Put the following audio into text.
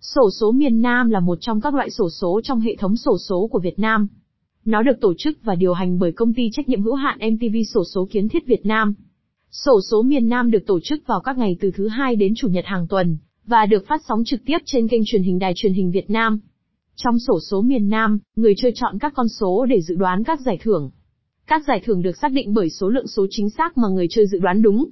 Sổ số miền Nam là một trong các loại sổ số trong hệ thống sổ số của Việt Nam. Nó được tổ chức và điều hành bởi công ty trách nhiệm hữu hạn MTV Sổ số Kiến thiết Việt Nam. Sổ số miền Nam được tổ chức vào các ngày từ thứ hai đến chủ nhật hàng tuần và được phát sóng trực tiếp trên kênh truyền hình Đài truyền hình Việt Nam. Trong sổ số miền Nam, người chơi chọn các con số để dự đoán các giải thưởng. Các giải thưởng được xác định bởi số lượng số chính xác mà người chơi dự đoán đúng.